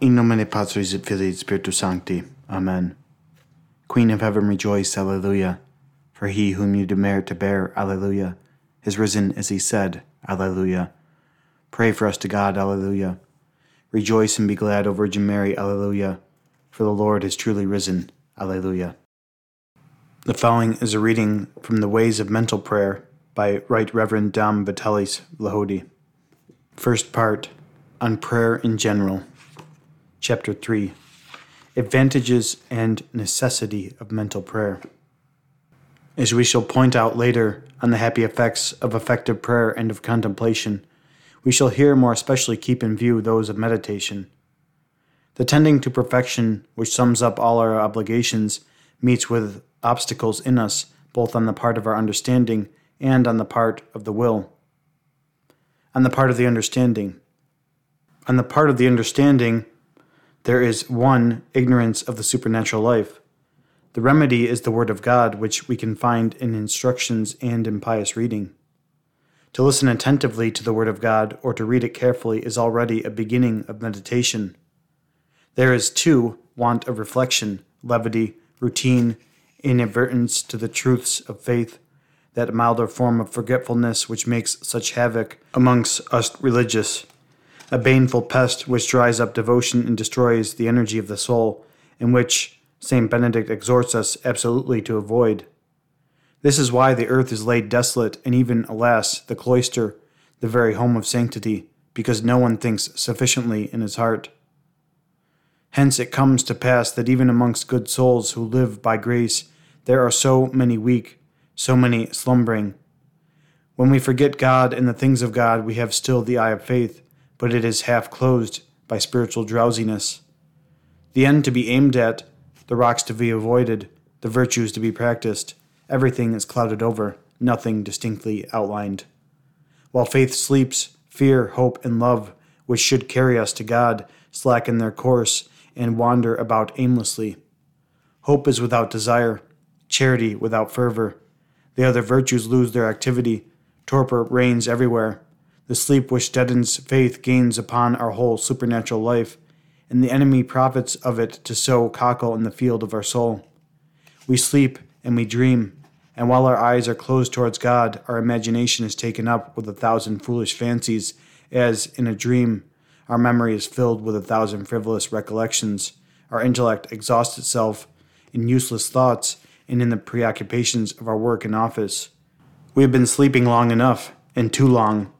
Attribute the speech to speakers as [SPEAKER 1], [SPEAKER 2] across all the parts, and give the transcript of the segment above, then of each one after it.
[SPEAKER 1] In nomine Patris et Filii et Spiritus Sancti. Amen. Queen of heaven, rejoice, Alleluia. For he whom you demerit to bear, Alleluia, is risen as he said, Alleluia. Pray for us to God, Alleluia. Rejoice and be glad, O Virgin Mary, Alleluia. For the Lord is truly risen, Alleluia. The following is a reading from The Ways of Mental Prayer by Right Reverend Dom Vitalis Lehodey. First part on prayer in general. Chapter 3 Advantages and Necessity of Mental Prayer. As we shall point out later on the happy effects of effective prayer and of contemplation, we shall here more especially keep in view those of meditation. The tending to perfection, which sums up all our obligations, meets with obstacles in us, both on the part of our understanding and on the part of the will. On the part of the understanding. On the part of the understanding, there is one, ignorance of the supernatural life. The remedy is the Word of God, which we can find in instructions and in pious reading. To listen attentively to the Word of God or to read it carefully is already a beginning of meditation. There is, too, want of reflection, levity, routine, inadvertence to the truths of faith, that milder form of forgetfulness which makes such havoc amongst us religious a baneful pest which dries up devotion and destroys the energy of the soul, and which St. Benedict exhorts us absolutely to avoid. This is why the earth is laid desolate, and even, alas, the cloister, the very home of sanctity, because no one thinks sufficiently in his heart. Hence it comes to pass that even amongst good souls who live by grace, there are so many weak, so many slumbering. When we forget God and the things of God, we have still the eye of faith, but it is half closed by spiritual drowsiness. The end to be aimed at, the rocks to be avoided, the virtues to be practiced, everything is clouded over, nothing distinctly outlined. While faith sleeps, fear, hope, and love, which should carry us to God, slacken their course and wander about aimlessly. Hope is without desire, charity without fervor. The other virtues lose their activity, torpor reigns everywhere. The sleep which deadens faith gains upon our whole supernatural life, and the enemy profits of it to sow cockle in the field of our soul. We sleep and we dream, and while our eyes are closed towards God, our imagination is taken up with a thousand foolish fancies, as in a dream our memory is filled with a thousand frivolous recollections, our intellect exhausts itself in useless thoughts and in the preoccupations of our work and office. We have been sleeping long enough, and too long,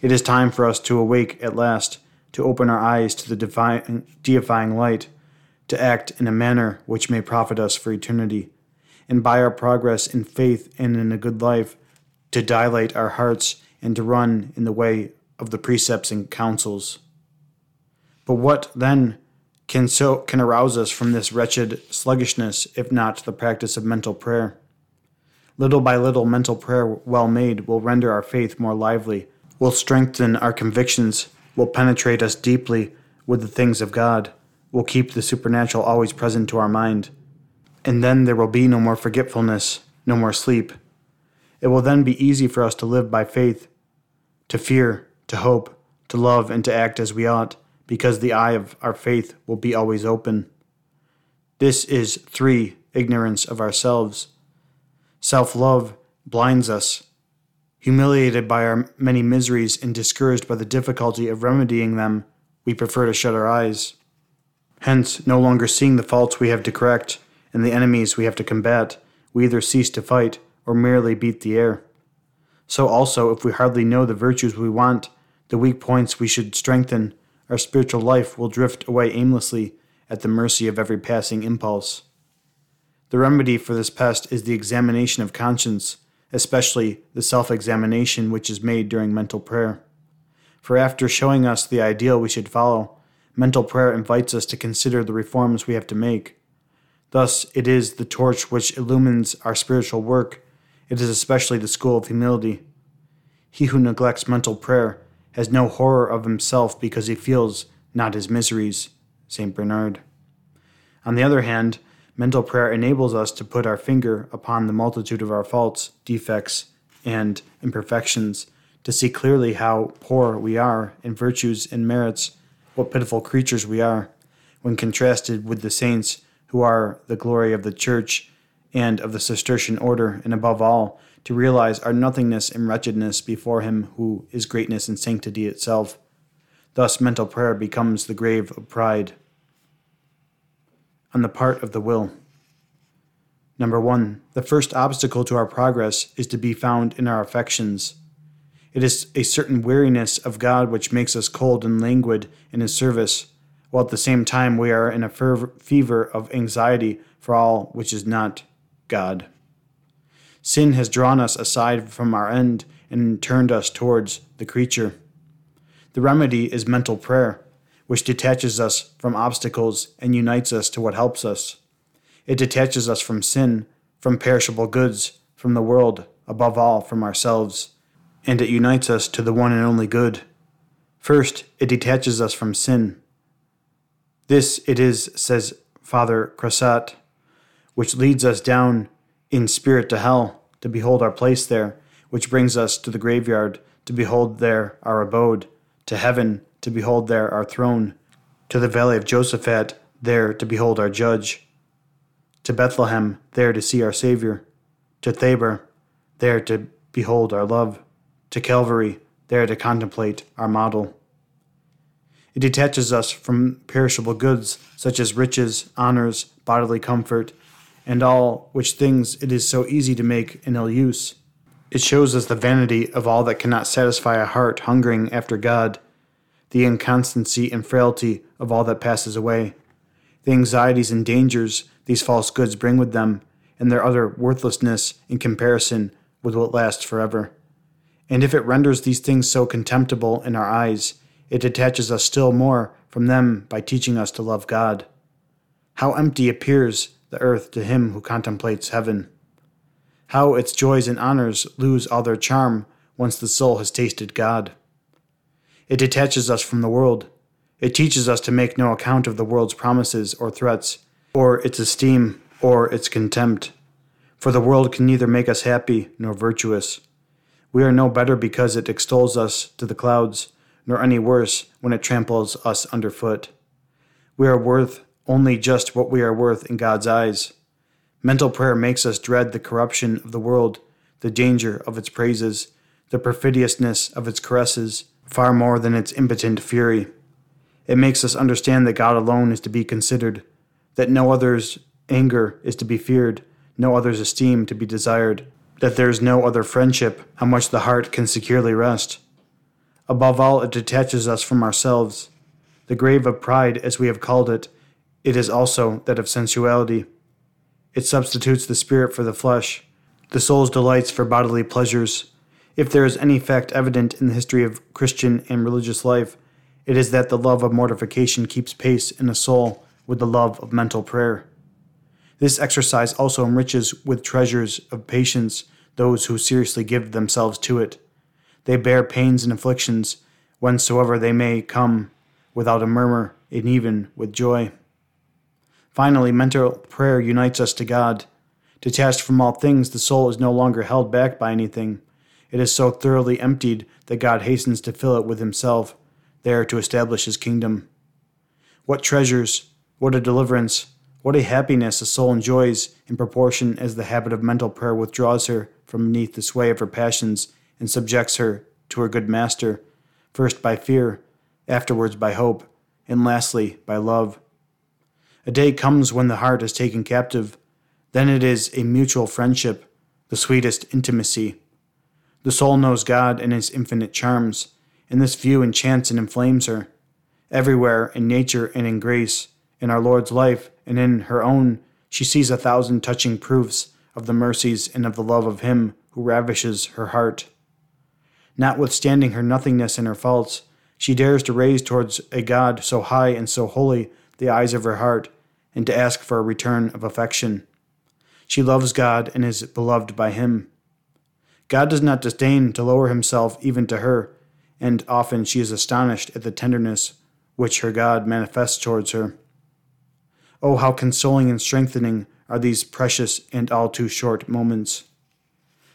[SPEAKER 1] it is time for us to awake at last, to open our eyes to the divine, deifying light, to act in a manner which may profit us for eternity, and by our progress in faith and in a good life, to dilate our hearts and to run in the way of the precepts and counsels. But what then can so can arouse us from this wretched sluggishness, if not the practice of mental prayer? Little by little, mental prayer well made will render our faith more lively will strengthen our convictions, will penetrate us deeply with the things of God, will keep the supernatural always present to our mind. And then there will be no more forgetfulness, no more sleep. It will then be easy for us to live by faith, to fear, to hope, to love, and to act as we ought, because the eye of our faith will be always open. This is three ignorance of ourselves. Self love blinds us Humiliated by our many miseries and discouraged by the difficulty of remedying them, we prefer to shut our eyes. Hence, no longer seeing the faults we have to correct and the enemies we have to combat, we either cease to fight or merely beat the air. So also, if we hardly know the virtues we want, the weak points we should strengthen, our spiritual life will drift away aimlessly at the mercy of every passing impulse. The remedy for this pest is the examination of conscience especially the self examination which is made during mental prayer. For after showing us the ideal we should follow, mental prayer invites us to consider the reforms we have to make. Thus, it is the torch which illumines our spiritual work. It is especially the school of humility. He who neglects mental prayer has no horror of himself because he feels not his miseries. St. Bernard. On the other hand, Mental prayer enables us to put our finger upon the multitude of our faults, defects, and imperfections, to see clearly how poor we are in virtues and merits, what pitiful creatures we are, when contrasted with the saints who are the glory of the church and of the Cistercian order, and above all, to realize our nothingness and wretchedness before Him who is greatness and sanctity itself. Thus, mental prayer becomes the grave of pride. On the part of the will. Number one, the first obstacle to our progress is to be found in our affections. It is a certain weariness of God which makes us cold and languid in His service, while at the same time we are in a fever of anxiety for all which is not God. Sin has drawn us aside from our end and turned us towards the creature. The remedy is mental prayer, which detaches us from obstacles and unites us to what helps us. It detaches us from sin, from perishable goods, from the world, above all, from ourselves, and it unites us to the one and only good. First, it detaches us from sin. This it is, says Father Crasset, which leads us down in spirit to hell, to behold our place there, which brings us to the graveyard, to behold there our abode, to heaven, to behold there our throne, to the valley of Josaphat, there to behold our judge, to Bethlehem, there to see our Savior, to Thabor, there to behold our love, to Calvary, there to contemplate our model. It detaches us from perishable goods such as riches, honors, bodily comfort, and all which things it is so easy to make an ill use. It shows us the vanity of all that cannot satisfy a heart hungering after God, the inconstancy and frailty of all that passes away, the anxieties and dangers these false goods bring with them, and their utter worthlessness in comparison with what lasts forever. And if it renders these things so contemptible in our eyes, it detaches us still more from them by teaching us to love God. How empty appears the earth to him who contemplates heaven! how its joys and honors lose all their charm once the soul has tasted God. It detaches us from the world. It teaches us to make no account of the world's promises or threats, or its esteem or its contempt. For the world can neither make us happy nor virtuous. We are no better because it extols us to the clouds, nor any worse when it tramples us underfoot. We are worth only just what we are worth in God's eyes. Mental prayer makes us dread the corruption of the world, the danger of its praises, the perfidiousness of its caresses, far more than its impotent fury. It makes us understand that God alone is to be considered, that no other's anger is to be feared, no other's esteem to be desired, that there is no other friendship on which the heart can securely rest. Above all, it detaches us from ourselves. The grave of pride, as we have called it, it is also that of sensuality. It substitutes the spirit for the flesh, the soul's delights for bodily pleasures. If there is any fact evident in the history of Christian and religious life, it is that the love of mortification keeps pace in the soul with the love of mental prayer. This exercise also enriches with treasures of patience those who seriously give themselves to it. They bear pains and afflictions whensoever they may come, without a murmur, and even with joy. Finally, mental prayer unites us to God. Detached from all things, the soul is no longer held back by anything. It is so thoroughly emptied that God hastens to fill it with Himself, there to establish His kingdom. What treasures, what a deliverance, what a happiness a soul enjoys in proportion as the habit of mental prayer withdraws her from beneath the sway of her passions and subjects her to her good master, first by fear, afterwards by hope, and lastly by love. A day comes when the heart is taken captive. Then it is a mutual friendship, the sweetest intimacy. The soul knows God and his infinite charms, and this view enchants and inflames her. Everywhere, in nature and in grace, in our Lord's life and in her own, she sees a thousand touching proofs of the mercies and of the love of Him who ravishes her heart. Notwithstanding her nothingness and her faults, she dares to raise towards a God so high and so holy the eyes of her heart, and to ask for a return of affection. She loves God and is beloved by Him. God does not disdain to lower Himself even to her, and often she is astonished at the tenderness which her God manifests towards her. Oh, how consoling and strengthening are these precious and all too short moments!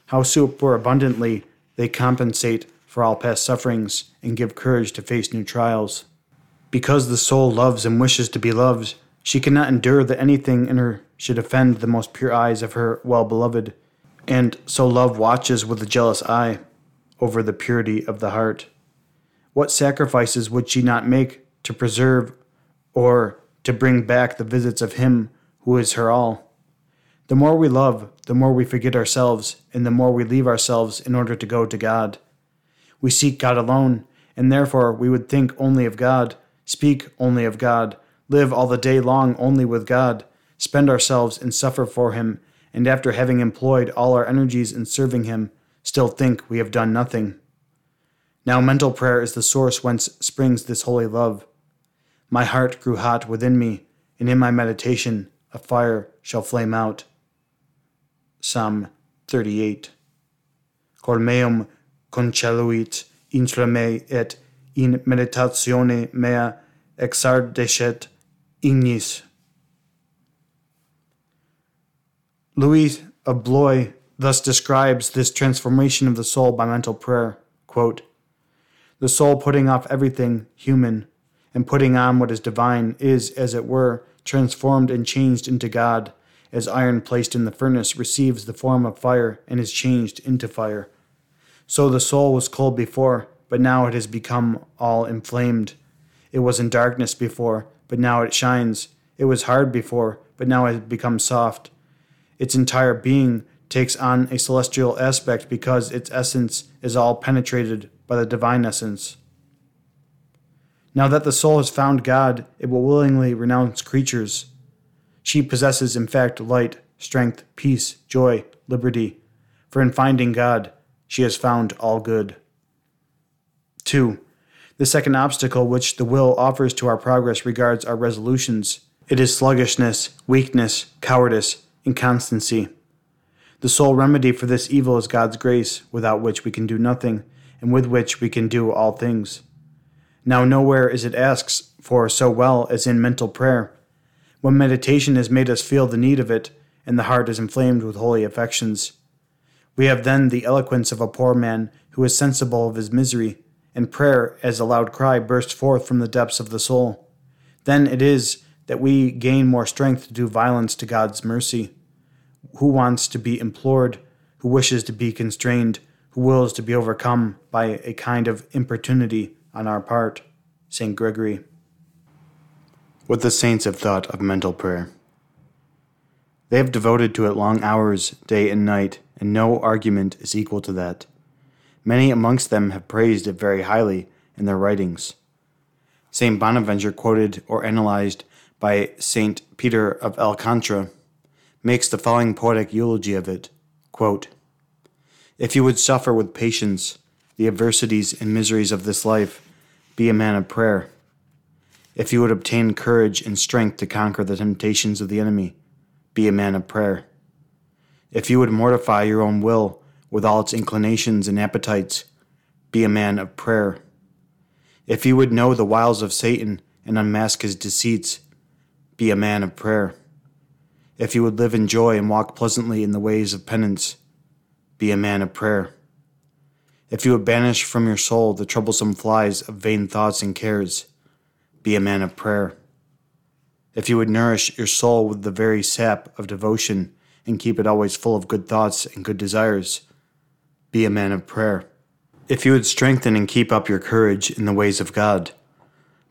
[SPEAKER 1] How superabundantly they compensate for all past sufferings and give courage to face new trials. Because the soul loves and wishes to be loved, she cannot endure that anything in her should offend the most pure eyes of her well beloved, and so love watches with a jealous eye over the purity of the heart. What sacrifices would she not make to preserve or to bring back the visits of him who is her all? The more we love, the more we forget ourselves, and the more we leave ourselves in order to go to God. We seek God alone, and therefore we would think only of God speak only of God, live all the day long only with God, spend ourselves and suffer for Him, and after having employed all our energies in serving Him, still think we have done nothing. Now, mental prayer is the source whence springs this holy love. My heart grew hot within me, and in my meditation a fire shall flame out. Psalm 38. Cor meum concaluit intra me et in meditatione mea exardescet ignis. Louis of Blois thus describes this transformation of the soul by mental prayer quote, The soul putting off everything human and putting on what is divine is, as it were, transformed and changed into God, as iron placed in the furnace receives the form of fire and is changed into fire. So the soul was cold before, but now it has become all inflamed. It was in darkness before, but now it shines. It was hard before, but now it has become soft. Its entire being takes on a celestial aspect because its essence is all penetrated by the divine essence. Now that the soul has found God, it will willingly renounce creatures. She possesses, in fact, light, strength, peace, joy, liberty, for in finding God, she has found all good. 2. The second obstacle which the will offers to our progress regards our resolutions. It is sluggishness, weakness, cowardice, inconstancy. The sole remedy for this evil is God's grace, without which we can do nothing, and with which we can do all things. Now, nowhere is it asked for so well as in mental prayer. When meditation has made us feel the need of it, and the heart is inflamed with holy affections, we have then the eloquence of a poor man who is sensible of his misery and prayer as a loud cry bursts forth from the depths of the soul. Then it is that we gain more strength to do violence to God's mercy. Who wants to be implored, who wishes to be constrained, who wills to be overcome by a kind of importunity on our part? St. Gregory. What the saints have thought of mental prayer. They have devoted to it long hours, day and night, and no argument is equal to that. Many amongst them have praised it very highly in their writings. St. Bonaventure, quoted or analyzed by St. Peter of Alcantara, makes the following poetic eulogy of it quote, If you would suffer with patience the adversities and miseries of this life, be a man of prayer. If you would obtain courage and strength to conquer the temptations of the enemy, be a man of prayer. If you would mortify your own will with all its inclinations and appetites. Be a man of prayer. If you would know the wiles of Satan and unmask his deceits, be a man of prayer. If you would live in joy and walk pleasantly in the ways of penance, be a man of prayer. If you would banish from your soul the troublesome flies of vain thoughts and cares, be a man of prayer. If you would nourish your soul with the very sap of devotion and keep it always full of good thoughts and good desires, be a man of prayer. If you would strengthen and keep up your courage in the ways of God,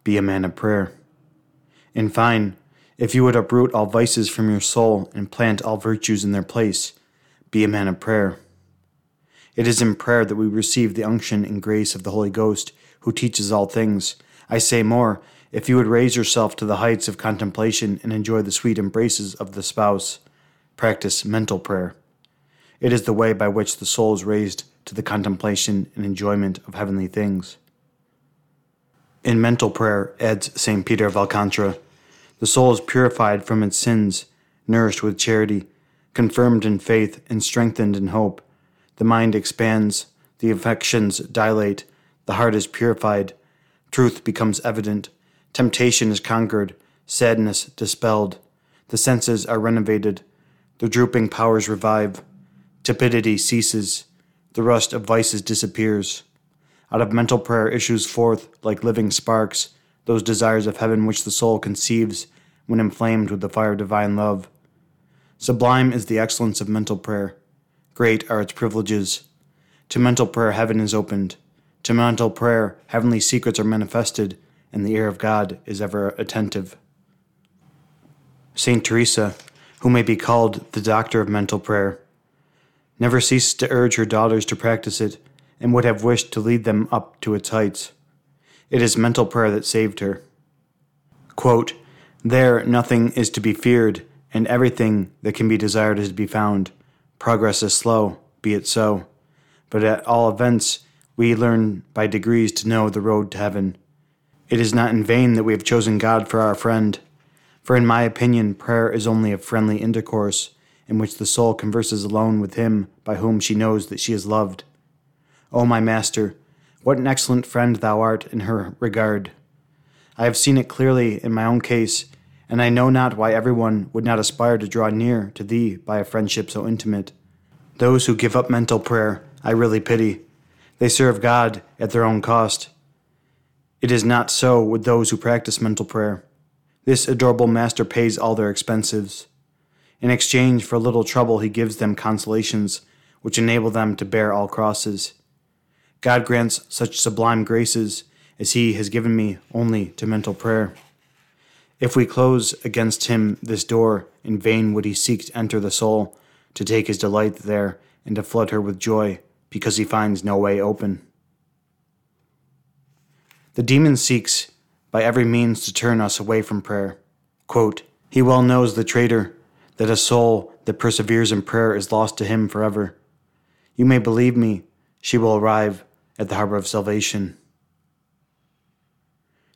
[SPEAKER 1] be a man of prayer. In fine, if you would uproot all vices from your soul and plant all virtues in their place, be a man of prayer. It is in prayer that we receive the unction and grace of the Holy Ghost, who teaches all things. I say more, if you would raise yourself to the heights of contemplation and enjoy the sweet embraces of the spouse, practice mental prayer. It is the way by which the soul is raised to the contemplation and enjoyment of heavenly things. In mental prayer, adds St. Peter of Alcantara, the soul is purified from its sins, nourished with charity, confirmed in faith, and strengthened in hope. The mind expands, the affections dilate, the heart is purified, truth becomes evident, temptation is conquered, sadness dispelled, the senses are renovated, the drooping powers revive Tepidity ceases, the rust of vices disappears. Out of mental prayer issues forth, like living sparks, those desires of heaven which the soul conceives when inflamed with the fire of divine love. Sublime is the excellence of mental prayer. Great are its privileges. To mental prayer, heaven is opened. To mental prayer, heavenly secrets are manifested, and the ear of God is ever attentive. Saint Teresa, who may be called the doctor of mental prayer, never ceased to urge her daughters to practice it, and would have wished to lead them up to its heights. It is mental prayer that saved her. Quote, there nothing is to be feared, and everything that can be desired is to be found. Progress is slow, be it so. But at all events, we learn by degrees to know the road to heaven. It is not in vain that we have chosen God for our friend. For in my opinion, prayer is only a friendly intercourse in which the soul converses alone with him by whom she knows that she is loved. O my master, what an excellent friend thou art in her regard. I have seen it clearly in my own case, and I know not why everyone would not aspire to draw near to thee by a friendship so intimate. Those who give up mental prayer, I really pity. They serve God at their own cost. It is not so with those who practice mental prayer. This adorable master pays all their expenses. In exchange for a little trouble, he gives them consolations which enable them to bear all crosses. God grants such sublime graces as he has given me only to mental prayer. If we close against him this door, in vain would he seek to enter the soul, to take his delight there, and to flood her with joy, because he finds no way open. The demon seeks by every means to turn us away from prayer. Quote, he well knows the traitor that a soul that perseveres in prayer is lost to him forever. You may believe me, she will arrive at the harbor of salvation.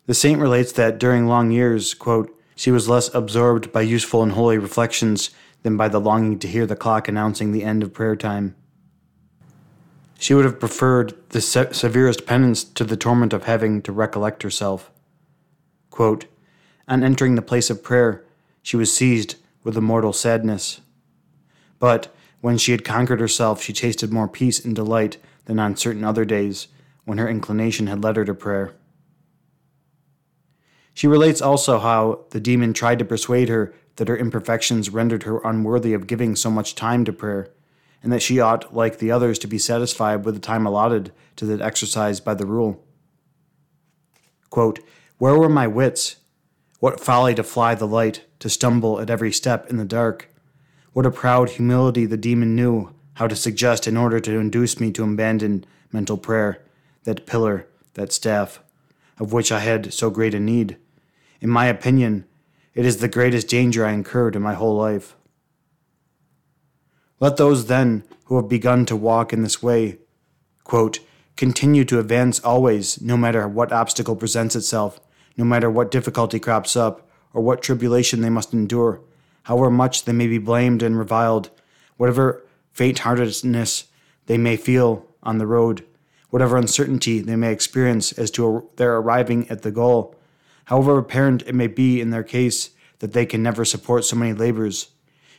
[SPEAKER 1] The saint relates that during long years, quote, she was less absorbed by useful and holy reflections than by the longing to hear the clock announcing the end of prayer time. She would have preferred the se- severest penance to the torment of having to recollect herself. Quote, On entering the place of prayer, she was seized with a mortal sadness. But when she had conquered herself, she tasted more peace and delight than on certain other days when her inclination had led her to prayer. She relates also how the demon tried to persuade her that her imperfections rendered her unworthy of giving so much time to prayer, and that she ought, like the others, to be satisfied with the time allotted to that exercise by the rule. Quote, Where were my wits? What folly to fly the light, to stumble at every step in the dark. What a proud humility the demon knew how to suggest in order to induce me to abandon mental prayer, that pillar, that staff, of which I had so great a need. In my opinion, it is the greatest danger I incurred in my whole life. Let those, then, who have begun to walk in this way, quote, continue to advance always, no matter what obstacle presents itself, no matter what difficulty crops up, or what tribulation they must endure, however much they may be blamed and reviled, whatever faint heartedness they may feel on the road, whatever uncertainty they may experience as to their arriving at the goal, however apparent it may be in their case that they can never support so many labors.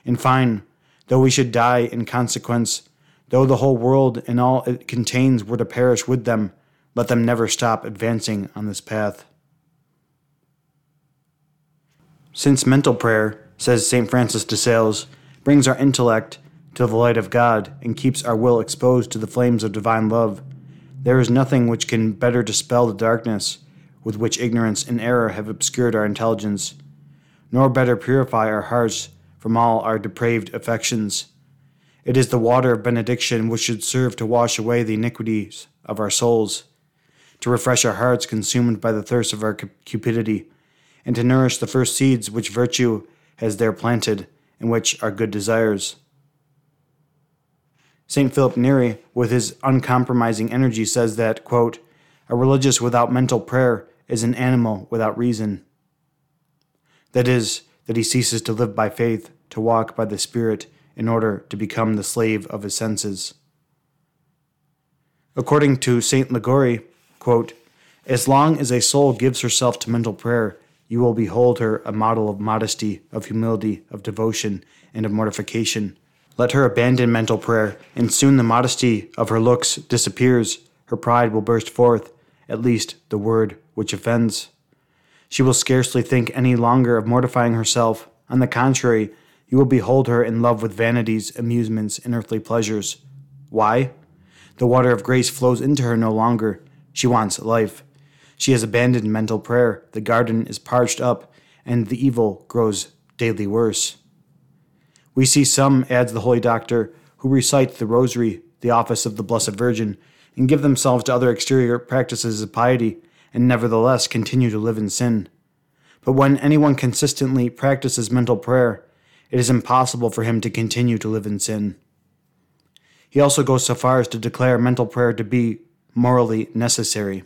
[SPEAKER 1] In fine, though we should die in consequence, though the whole world and all it contains were to perish with them, let them never stop advancing on this path. Since mental prayer, says St. Francis de Sales, brings our intellect to the light of God and keeps our will exposed to the flames of divine love, there is nothing which can better dispel the darkness with which ignorance and error have obscured our intelligence, nor better purify our hearts from all our depraved affections. It is the water of benediction which should serve to wash away the iniquities of our souls, to refresh our hearts consumed by the thirst of our cupidity, and to nourish the first seeds which virtue has there planted, and which are good desires. St. Philip Neri, with his uncompromising energy, says that, quote, a religious without mental prayer is an animal without reason. That is, that he ceases to live by faith, to walk by the Spirit, in order to become the slave of his senses. According to St. Liguori, quote, as long as a soul gives herself to mental prayer, you will behold her a model of modesty, of humility, of devotion, and of mortification let her abandon mental prayer, and soon the modesty of her looks disappears. Her pride will burst forth, at least the word which offends. She will scarcely think any longer of mortifying herself. On the contrary, you will behold her in love with vanities, amusements, and earthly pleasures. Why? The water of grace flows into her no longer. She wants life. She has abandoned mental prayer. The garden is parched up, and the evil grows daily worse. We see some, adds the holy doctor, who recite the rosary, the office of the Blessed Virgin, and give themselves to other exterior practices of piety, and nevertheless continue to live in sin. But when anyone consistently practices mental prayer, it is impossible for him to continue to live in sin. He also goes so far as to declare mental prayer to be morally necessary.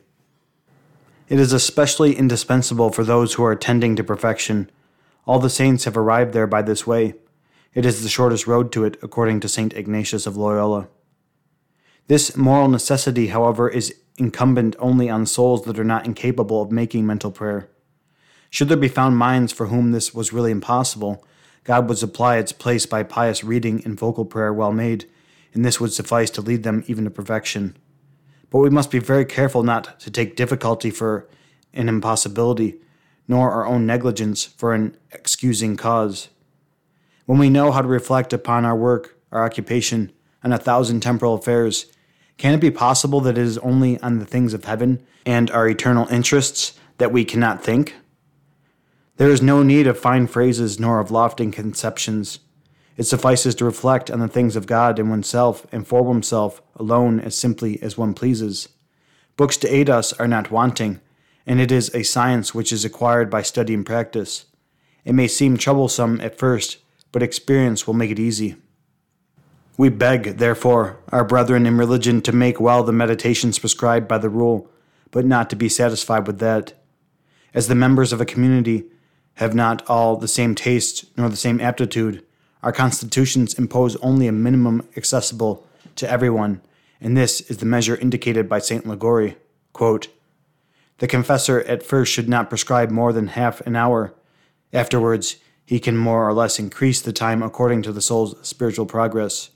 [SPEAKER 1] It is especially indispensable for those who are tending to perfection. All the saints have arrived there by this way. It is the shortest road to it, according to St. Ignatius of Loyola. This moral necessity, however, is incumbent only on souls that are not incapable of making mental prayer. Should there be found minds for whom this was really impossible, God would supply its place by pious reading and vocal prayer well made, and this would suffice to lead them even to perfection. But we must be very careful not to take difficulty for an impossibility, nor our own negligence for an excusing cause. When we know how to reflect upon our work, our occupation, and a thousand temporal affairs, can it be possible that it is only on the things of heaven and our eternal interests that we cannot think? There is no need of fine phrases nor of lofty conceptions. It suffices to reflect on the things of God in oneself and for oneself alone as simply as one pleases. Books to aid us are not wanting, and it is a science which is acquired by study and practice. It may seem troublesome at first, but experience will make it easy. We beg, therefore, our brethren in religion to make well the meditations prescribed by the rule, but not to be satisfied with that. As the members of a community have not all the same taste nor the same aptitude, our constitutions impose only a minimum accessible to everyone, and this is the measure indicated by St. Liguori. Quote, the confessor at first should not prescribe more than half an hour. Afterwards, he can more or less increase the time according to the soul's spiritual progress.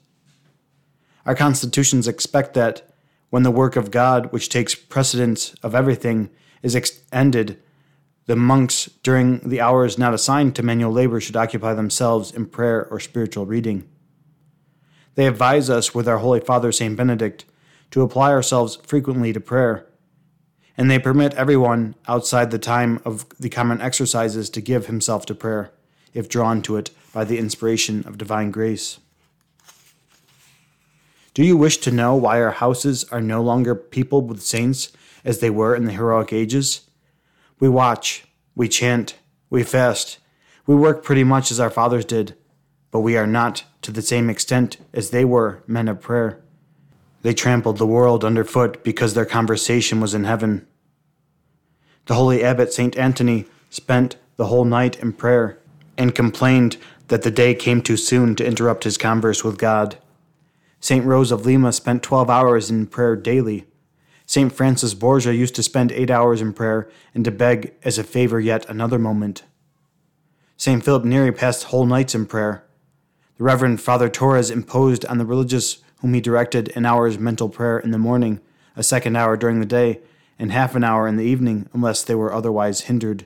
[SPEAKER 1] Our constitutions expect that, when the work of God, which takes precedence of everything, is ended, the monks, during the hours not assigned to manual labor, should occupy themselves in prayer or spiritual reading. They advise us, with our Holy Father St. Benedict, to apply ourselves frequently to prayer, and they permit everyone outside the time of the common exercises to give himself to prayer, if drawn to it by the inspiration of divine grace. Do you wish to know why our houses are no longer peopled with saints as they were in the heroic ages? We watch, we chant, we fast, we work pretty much as our fathers did, but we are not to the same extent as they were men of prayer. They trampled the world underfoot because their conversation was in heaven. The holy abbot St. Anthony spent the whole night in prayer and complained that the day came too soon to interrupt his converse with God. St. Rose of Lima spent 12 hours in prayer daily. St. Francis Borgia used to spend eight hours in prayer and to beg as a favor yet another moment. St. Philip Neri passed whole nights in prayer. The Reverend Father Torres imposed on the religious whom he directed an hour's mental prayer in the morning, a second hour during the day, and half an hour in the evening unless they were otherwise hindered.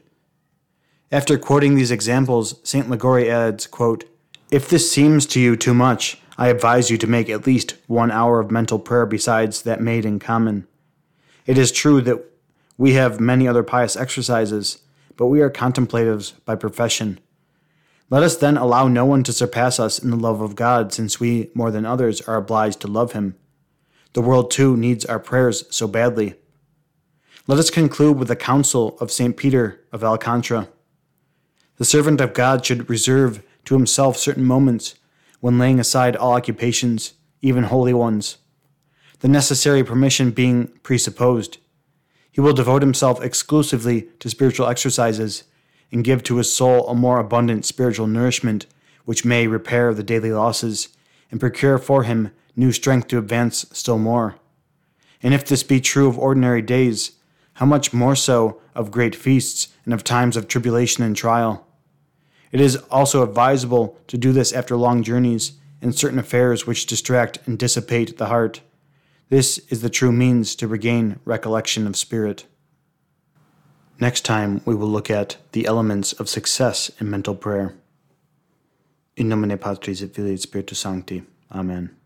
[SPEAKER 1] After quoting these examples, St. Liguori adds, quote, If this seems to you too much, I advise you to make at least one hour of mental prayer besides that made in common. It is true that we have many other pious exercises, but we are contemplatives by profession. Let us then allow no one to surpass us in the love of God, since we, more than others, are obliged to love Him. The world, too, needs our prayers so badly. Let us conclude with the counsel of St. Peter of Alcantara. The servant of God should reserve to himself certain moments when laying aside all occupations, even holy ones, the necessary permission being presupposed. He will devote himself exclusively to spiritual exercises and give to his soul a more abundant spiritual nourishment which may repair the daily losses and procure for him new strength to advance still more. And if this be true of ordinary days, how much more so of great feasts and of times of tribulation and trial? It is also advisable to do this after long journeys and certain affairs which distract and dissipate the heart. This is the true means to regain recollection of spirit. Next time, we will look at the elements of success in mental prayer. In nomine Patris et Filii et Spiritus Sancti. Amen.